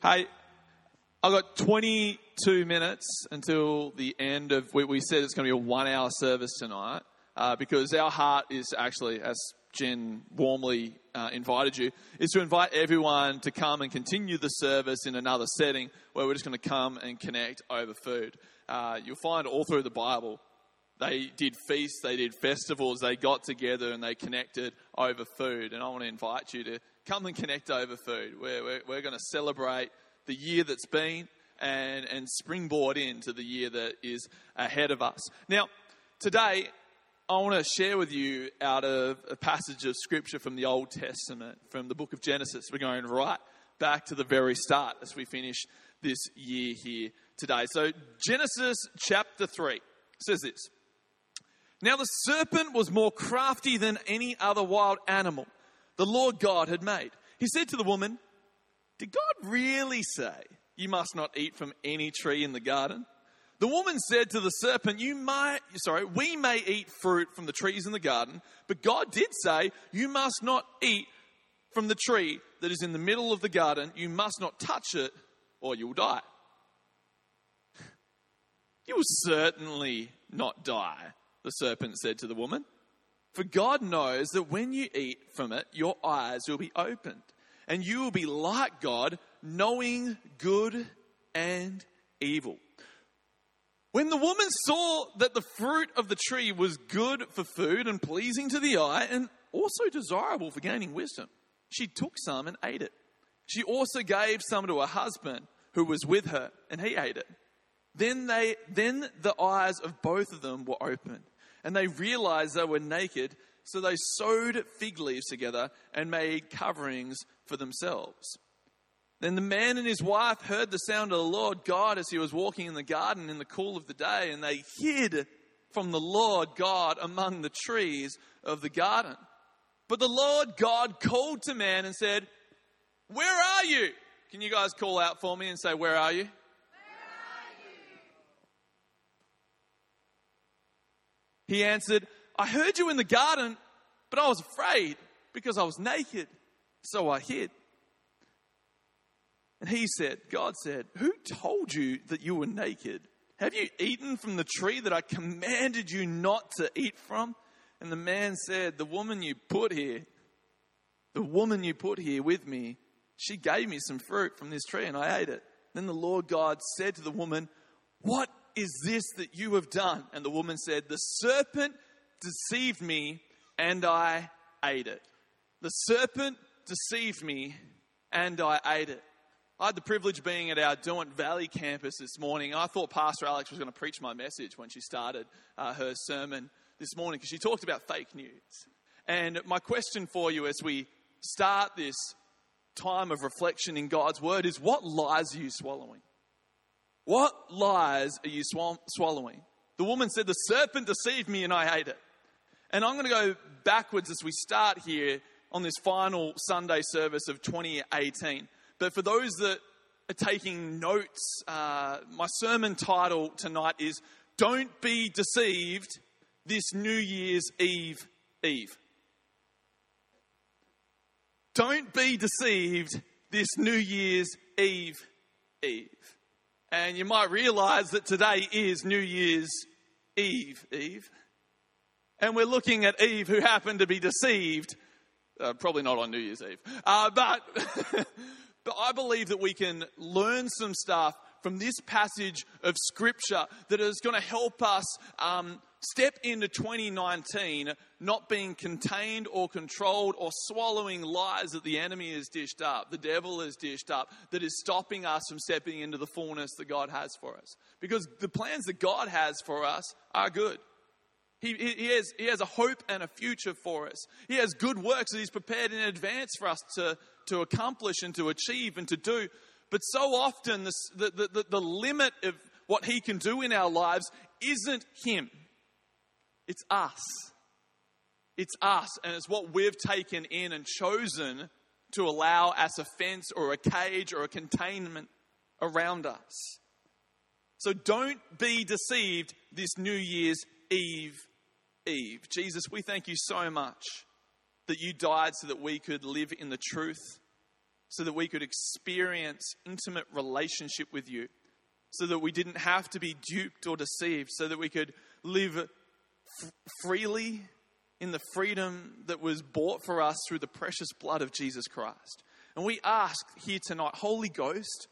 Hey, I've got 22 minutes until the end of. We, we said it's going to be a one hour service tonight uh, because our heart is actually, as Jen warmly uh, invited you, is to invite everyone to come and continue the service in another setting where we're just going to come and connect over food. Uh, you'll find all through the Bible they did feasts, they did festivals, they got together and they connected over food. And I want to invite you to come and connect over food. We're, we're, we're going to celebrate the year that's been and, and springboard into the year that is ahead of us. Now, today, I want to share with you out of a passage of scripture from the Old Testament, from the book of Genesis. We're going right back to the very start as we finish this year here today. So, Genesis chapter 3 says this. Now the serpent was more crafty than any other wild animal the Lord God had made. He said to the woman, Did God really say you must not eat from any tree in the garden? The woman said to the serpent, You might, sorry, we may eat fruit from the trees in the garden, but God did say, You must not eat from the tree that is in the middle of the garden. You must not touch it, or you'll die. You will certainly not die the serpent said to the woman. For God knows that when you eat from it, your eyes will be opened, and you will be like God, knowing good and evil. When the woman saw that the fruit of the tree was good for food and pleasing to the eye, and also desirable for gaining wisdom, she took some and ate it. She also gave some to her husband who was with her, and he ate it. Then they, then the eyes of both of them were opened, and they realized they were naked. So they sewed fig leaves together and made coverings for themselves. Then the man and his wife heard the sound of the Lord God as he was walking in the garden in the cool of the day, and they hid from the Lord God among the trees of the garden. But the Lord God called to man and said, Where are you? Can you guys call out for me and say, Where are you? He answered, I heard you in the garden, but I was afraid because I was naked, so I hid. And he said, God said, Who told you that you were naked? Have you eaten from the tree that I commanded you not to eat from? And the man said, The woman you put here, the woman you put here with me, she gave me some fruit from this tree and I ate it. Then the Lord God said to the woman, What is this that you have done? And the woman said, The serpent deceived me and I ate it. The serpent deceived me and I ate it. I had the privilege being at our Derwent Valley campus this morning. I thought Pastor Alex was going to preach my message when she started uh, her sermon this morning because she talked about fake news. And my question for you as we start this time of reflection in God's Word is what lies are you swallowing? What lies are you swallowing? The woman said, The serpent deceived me and I ate it. And I'm going to go backwards as we start here on this final Sunday service of 2018. But for those that are taking notes, uh, my sermon title tonight is Don't Be Deceived This New Year's Eve Eve. Don't be deceived this New Year's Eve Eve. And you might realize that today is New Year's Eve, Eve. And we're looking at Eve who happened to be deceived. Uh, probably not on New Year's Eve. Uh, but, but I believe that we can learn some stuff from this passage of scripture that is going to help us um, step into 2019 not being contained or controlled or swallowing lies that the enemy has dished up, the devil has dished up, that is stopping us from stepping into the fullness that God has for us. Because the plans that God has for us are good. He, he, has, he has a hope and a future for us. He has good works that He's prepared in advance for us to, to accomplish and to achieve and to do. But so often, this, the, the, the limit of what He can do in our lives isn't Him, it's us. It's us, and it's what we've taken in and chosen to allow as a fence or a cage or a containment around us. So don't be deceived this New Year's Eve Eve. Jesus, we thank you so much that you died so that we could live in the truth so that we could experience intimate relationship with you, so that we didn't have to be duped or deceived, so that we could live f- freely in the freedom that was bought for us through the precious blood of Jesus Christ. And we ask here tonight, Holy Ghost,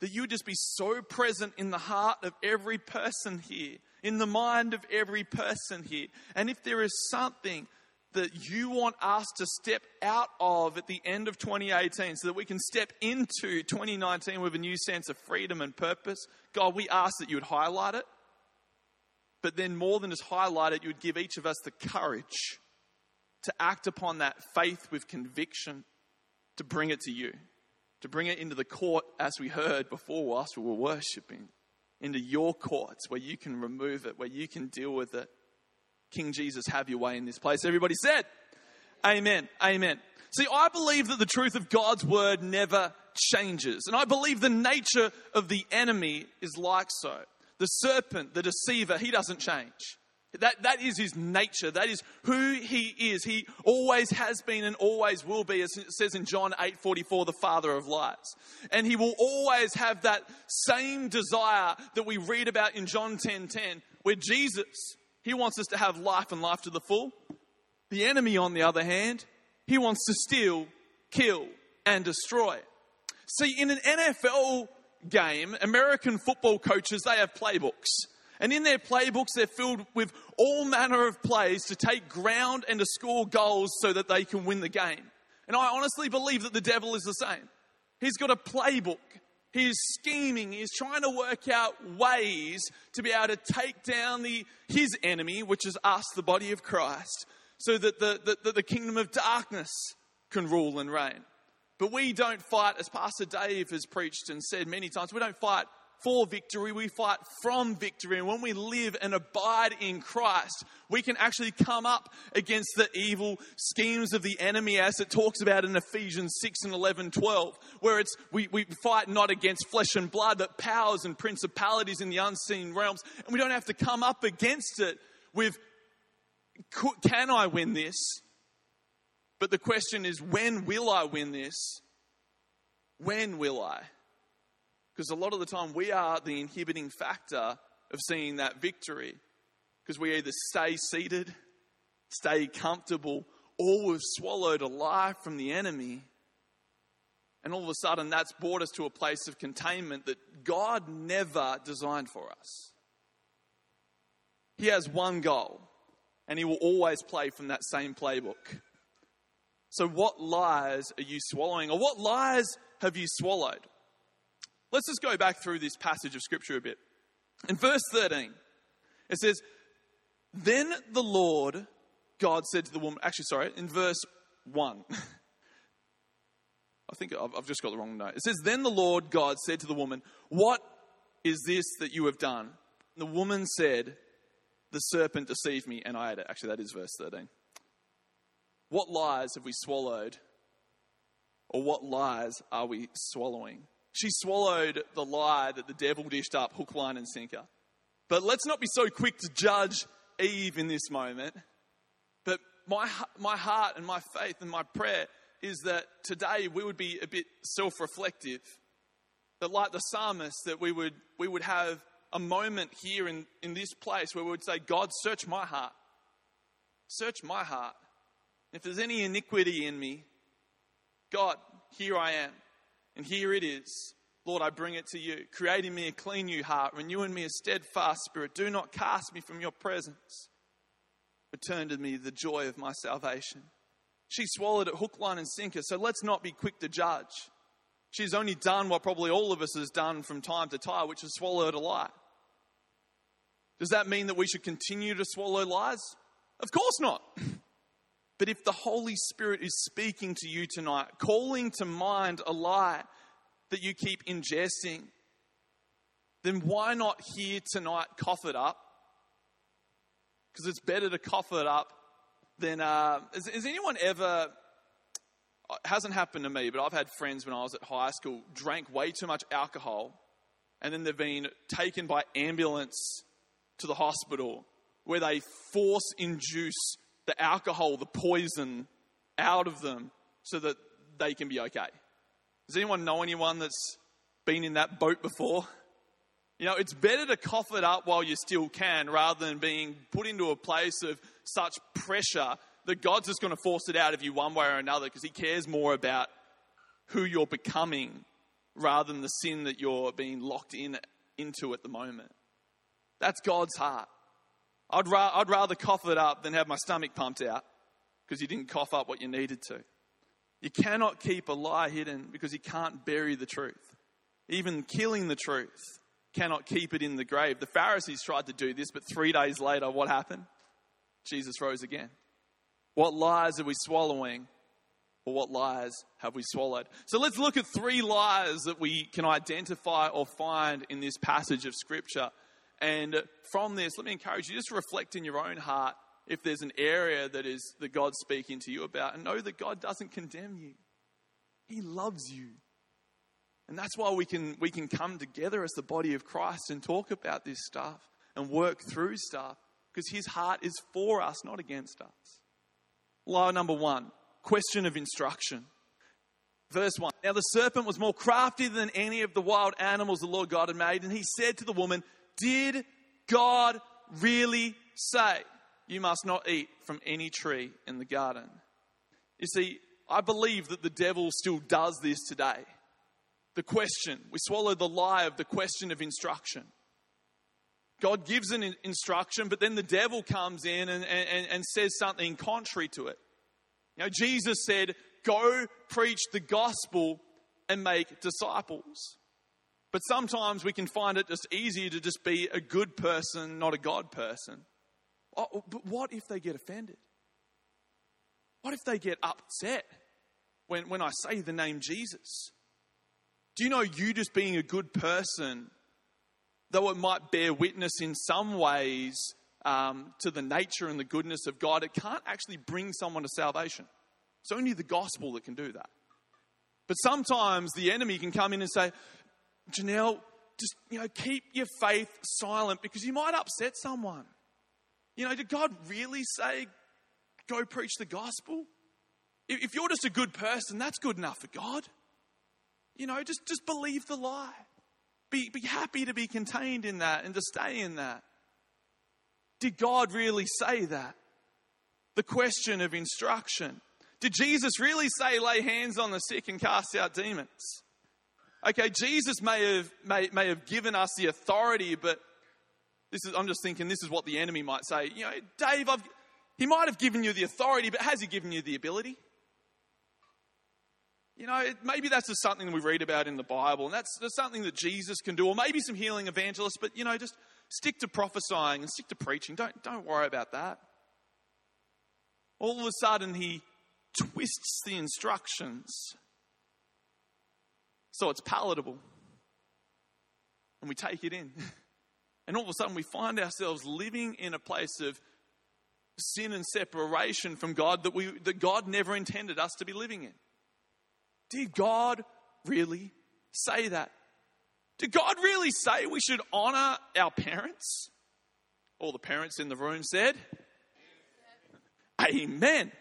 that you just be so present in the heart of every person here, in the mind of every person here. And if there is something that you want us to step out of at the end of 2018 so that we can step into 2019 with a new sense of freedom and purpose, God, we ask that you would highlight it. But then, more than just highlight it, you would give each of us the courage to act upon that faith with conviction, to bring it to you, to bring it into the court, as we heard before whilst we were worshipping, into your courts where you can remove it, where you can deal with it. King Jesus, have your way in this place. Everybody said, Amen. Amen. See, I believe that the truth of God's word never changes. And I believe the nature of the enemy is like so. The serpent, the deceiver, he doesn't change. That, that is his nature. That is who he is. He always has been and always will be, as it says in John 8:44, the father of lies. And he will always have that same desire that we read about in John 10:10, where Jesus, he wants us to have life and life to the full. The enemy, on the other hand, he wants to steal, kill, and destroy. See, in an NFL game, American football coaches, they have playbooks. And in their playbooks, they're filled with all manner of plays to take ground and to score goals so that they can win the game. And I honestly believe that the devil is the same. He's got a playbook. He's scheming. He's trying to work out ways to be able to take down the, his enemy, which is us, the body of Christ, so that the, the, the kingdom of darkness can rule and reign. But we don't fight, as Pastor Dave has preached and said many times, we don't fight for victory, we fight from victory. And when we live and abide in Christ, we can actually come up against the evil schemes of the enemy, as it talks about in Ephesians 6 and 11, 12, where it's we, we fight not against flesh and blood, but powers and principalities in the unseen realms. And we don't have to come up against it with, can I win this? But the question is, when will I win this? When will I? Because a lot of the time we are the inhibiting factor of seeing that victory. Because we either stay seated, stay comfortable, or we've swallowed a lie from the enemy. And all of a sudden, that's brought us to a place of containment that God never designed for us. He has one goal, and He will always play from that same playbook. So, what lies are you swallowing, or what lies have you swallowed? Let's just go back through this passage of Scripture a bit. In verse 13, it says, Then the Lord God said to the woman, actually, sorry, in verse 1. I think I've just got the wrong note. It says, Then the Lord God said to the woman, What is this that you have done? And the woman said, The serpent deceived me and I ate it. Actually, that is verse 13. What lies have we swallowed? Or what lies are we swallowing? She swallowed the lie that the devil dished up hook, line, and sinker. But let's not be so quick to judge Eve in this moment. But my, my heart and my faith and my prayer is that today we would be a bit self reflective. That, like the psalmist, that we would, we would have a moment here in, in this place where we would say, God, search my heart. Search my heart. If there's any iniquity in me, God, here I am. And here it is. Lord, I bring it to you. Create in me a clean new heart, renewing me a steadfast spirit. Do not cast me from your presence. Return to me the joy of my salvation. She swallowed it hook, line, and sinker, so let's not be quick to judge. She's only done what probably all of us has done from time to time, which is swallowed a lie. Does that mean that we should continue to swallow lies? Of course not. But if the Holy Spirit is speaking to you tonight, calling to mind a lie that you keep ingesting, then why not here tonight cough it up? Because it's better to cough it up than. Uh, has, anyone ever. It hasn't happened to me, but I've had friends when I was at high school drank way too much alcohol and then they've been taken by ambulance to the hospital where they force induce the alcohol, the poison out of them so that they can be okay. Does anyone know anyone that's been in that boat before? You know, it's better to cough it up while you still can rather than being put into a place of such pressure that God's just going to force it out of you one way or another because He cares more about who you're becoming rather than the sin that you're being locked in into at the moment. That's God's heart. I'd, ra- I'd rather cough it up than have my stomach pumped out because you didn't cough up what you needed to. You cannot keep a lie hidden because you can't bury the truth. Even killing the truth cannot keep it in the grave. The Pharisees tried to do this, but three days later, what happened? Jesus rose again. What lies are we swallowing? Or what lies have we swallowed? So let's look at three lies that we can identify or find in this passage of Scripture. And from this, let me encourage you just reflect in your own heart if there's an area that is that God's speaking to you about, and know that God doesn't condemn you. He loves you. And that's why we can, we can come together as the body of Christ and talk about this stuff and work through stuff because his heart is for us, not against us. Law number one question of instruction. Verse 1 Now the serpent was more crafty than any of the wild animals the Lord God had made, and he said to the woman, Did God really say, You must not eat from any tree in the garden? You see, I believe that the devil still does this today the question. We swallow the lie of the question of instruction. God gives an instruction, but then the devil comes in and, and, and says something contrary to it. You know, Jesus said, Go preach the gospel and make disciples. But sometimes we can find it just easier to just be a good person, not a God person. Oh, but what if they get offended? What if they get upset when, when I say the name Jesus? Do you know you just being a good person, though it might bear witness in some ways um, to the nature and the goodness of God, it can't actually bring someone to salvation. It's only the gospel that can do that. But sometimes the enemy can come in and say, Janelle, just you know, keep your faith silent because you might upset someone. You know, did God really say, go preach the gospel? If you're just a good person, that's good enough for God. You know, just, just believe the lie. Be, be happy to be contained in that and to stay in that. Did God really say that? The question of instruction. Did Jesus really say, lay hands on the sick and cast out demons? Okay, Jesus may have, may, may have given us the authority, but this is, I'm just thinking this is what the enemy might say. You know, Dave, I've, he might have given you the authority, but has he given you the ability? You know, maybe that's just something we read about in the Bible, and that's, that's something that Jesus can do, or maybe some healing evangelists, but you know, just stick to prophesying and stick to preaching. Don't, don't worry about that. All of a sudden, he twists the instructions so it's palatable. And we take it in. And all of a sudden, we find ourselves living in a place of sin and separation from God that, we, that God never intended us to be living in. Did God really say that? Did God really say we should honor our parents? All the parents in the room said, Amen.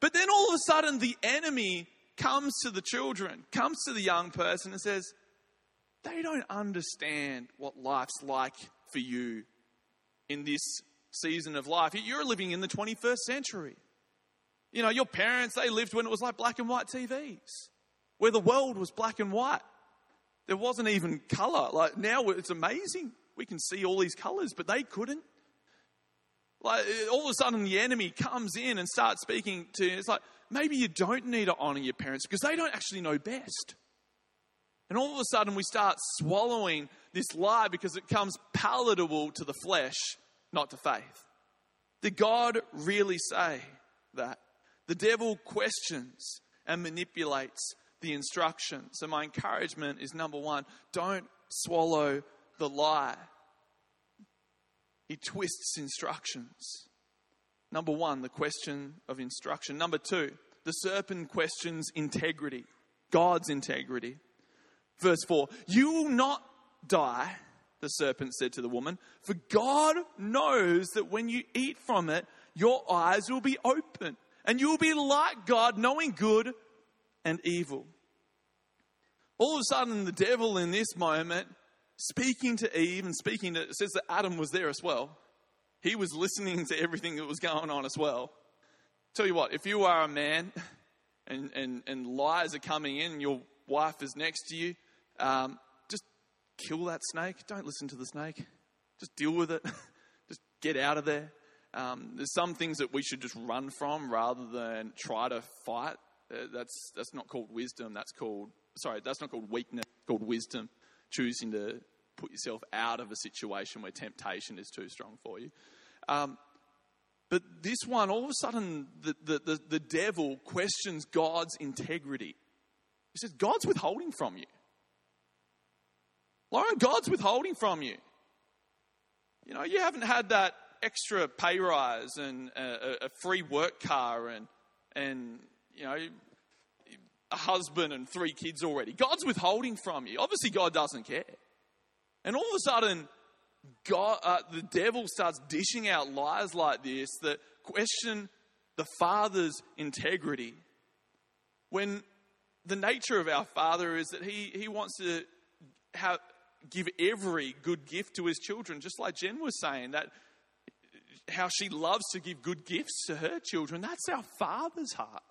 But then all of a sudden, the enemy comes to the children, comes to the young person, and says, They don't understand what life's like for you in this season of life. You're living in the 21st century. You know, your parents, they lived when it was like black and white TVs, where the world was black and white. There wasn't even color. Like now it's amazing. We can see all these colors, but they couldn't. Like all of a sudden the enemy comes in and starts speaking to you. It's like, maybe you don't need to honor your parents because they don't actually know best. And all of a sudden we start swallowing this lie because it comes palatable to the flesh, not to faith. Did God really say that? The devil questions and manipulates the instruction. So, my encouragement is number one, don't swallow the lie. He twists instructions. Number one, the question of instruction. Number two, the serpent questions integrity, God's integrity. Verse 4 You will not die, the serpent said to the woman, for God knows that when you eat from it, your eyes will be open and you will be like God, knowing good and evil. all of a sudden, the devil in this moment, speaking to Eve and speaking to, it says that Adam was there as well. He was listening to everything that was going on as well. Tell you what, if you are a man and, and, and lies are coming in and your wife is next to you, um, just kill that snake. Don't listen to the snake. Just deal with it. just get out of there. Um, there's some things that we should just run from rather than try to fight. Uh, that's, that's not called wisdom. That's called, sorry, that's not called weakness. It's called wisdom. Choosing to put yourself out of a situation where temptation is too strong for you. Um, but this one, all of a sudden, the, the, the, the devil questions God's integrity. He says, God's withholding from you. Lauren, God's withholding from you. You know, you haven't had that extra pay rise and a, a free work car and, and, you know, a husband and three kids already. God's withholding from you. Obviously, God doesn't care. And all of a sudden, God, uh, the devil starts dishing out lies like this that question the Father's integrity. When the nature of our Father is that He, he wants to have, give every good gift to His children, just like Jen was saying, that how she loves to give good gifts to her children. That's our Father's heart.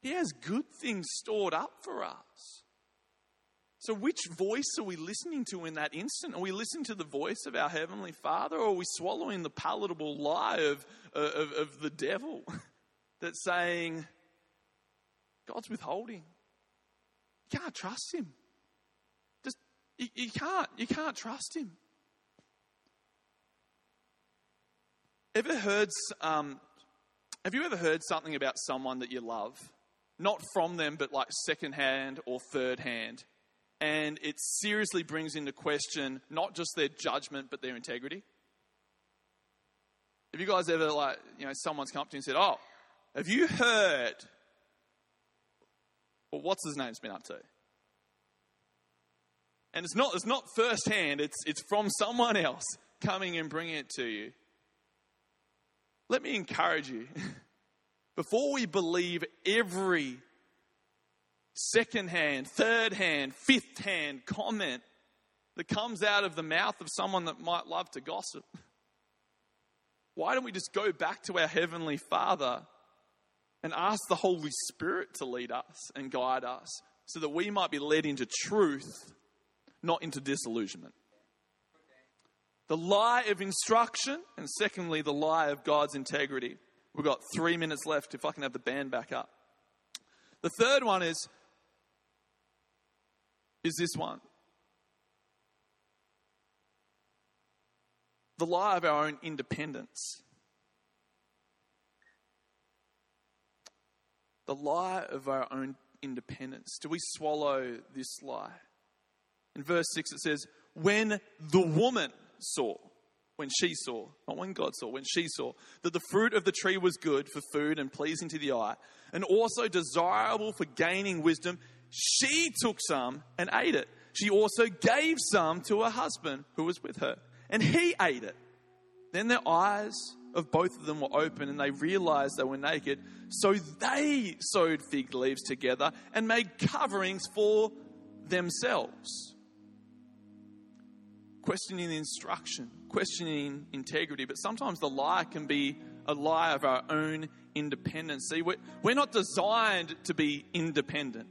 He has good things stored up for us. So, which voice are we listening to in that instant? Are we listening to the voice of our Heavenly Father, or are we swallowing the palatable lie of, of, of the devil that's saying, God's withholding? You can't trust Him. Just, you, you can't. You can't trust Him. Ever heard, um, have you ever heard something about someone that you love? Not from them, but like secondhand or third hand and it seriously brings into question not just their judgment but their integrity. Have you guys ever like you know someone's come up to you and said, "Oh, have you heard? Well, what's his name's been up to?" And it's not it's not firsthand. It's it's from someone else coming and bringing it to you. Let me encourage you. Before we believe every second hand, third hand, fifth hand comment that comes out of the mouth of someone that might love to gossip. Why don't we just go back to our Heavenly Father and ask the Holy Spirit to lead us and guide us so that we might be led into truth, not into disillusionment? The lie of instruction, and secondly, the lie of God's integrity. We've got three minutes left if I can have the band back up. The third one is is this one the lie of our own independence. The lie of our own independence. Do we swallow this lie? In verse 6, it says, When the woman saw, when she saw, not when God saw, when she saw, that the fruit of the tree was good for food and pleasing to the eye, and also desirable for gaining wisdom, she took some and ate it. She also gave some to her husband who was with her, and he ate it. Then their eyes of both of them were open, and they realized they were naked. So they sewed fig leaves together and made coverings for themselves. Questioning instruction, questioning integrity, but sometimes the lie can be a lie of our own independence. See, we're not designed to be independent.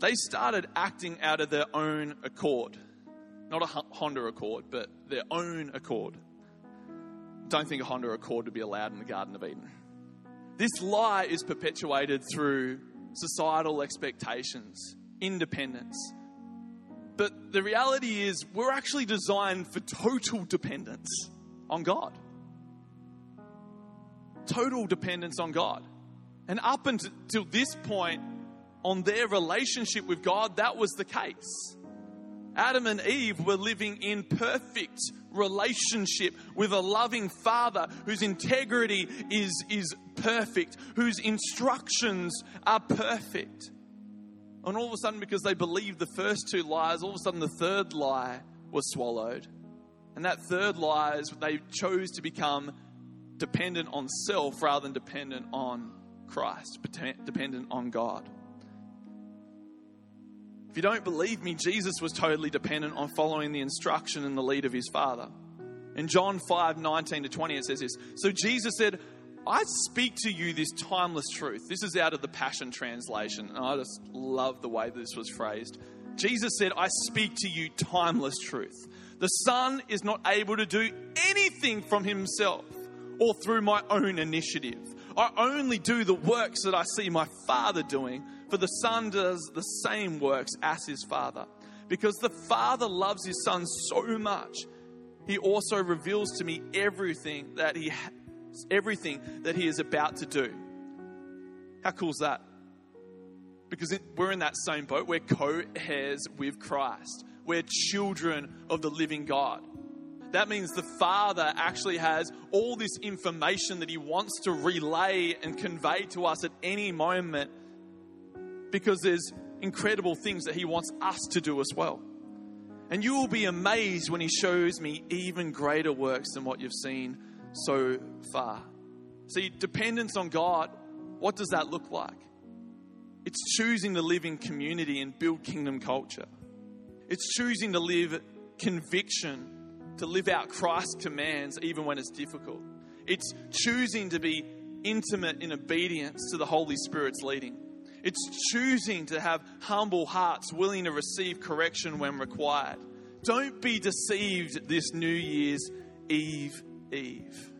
They started acting out of their own accord. Not a Honda Accord, but their own accord. Don't think a Honda Accord would be allowed in the Garden of Eden. This lie is perpetuated through societal expectations, independence. But the reality is, we're actually designed for total dependence on God. Total dependence on God. And up until this point, on their relationship with God, that was the case. Adam and Eve were living in perfect relationship with a loving father whose integrity is, is perfect, whose instructions are perfect. And all of a sudden, because they believed the first two lies, all of a sudden the third lie was swallowed. And that third lie is they chose to become dependent on self rather than dependent on Christ, dependent on God. If you don't believe me, Jesus was totally dependent on following the instruction and the lead of his Father. In John 5 19 to 20, it says this So Jesus said, I speak to you this timeless truth. This is out of the Passion Translation, and I just love the way this was phrased. Jesus said, I speak to you timeless truth. The Son is not able to do anything from himself or through my own initiative. I only do the works that I see my Father doing, for the Son does the same works as his Father. Because the Father loves his Son so much, he also reveals to me everything that he everything that he is about to do. How cool is that? Because we're in that same boat. We're co heirs with Christ. We're children of the living God. That means the Father actually has all this information that He wants to relay and convey to us at any moment because there's incredible things that He wants us to do as well. And you will be amazed when He shows me even greater works than what you've seen so far. See, dependence on God, what does that look like? It's choosing to live in community and build kingdom culture. It's choosing to live conviction, to live out Christ's commands even when it's difficult. It's choosing to be intimate in obedience to the Holy Spirit's leading. It's choosing to have humble hearts willing to receive correction when required. Don't be deceived this New Year's Eve Eve.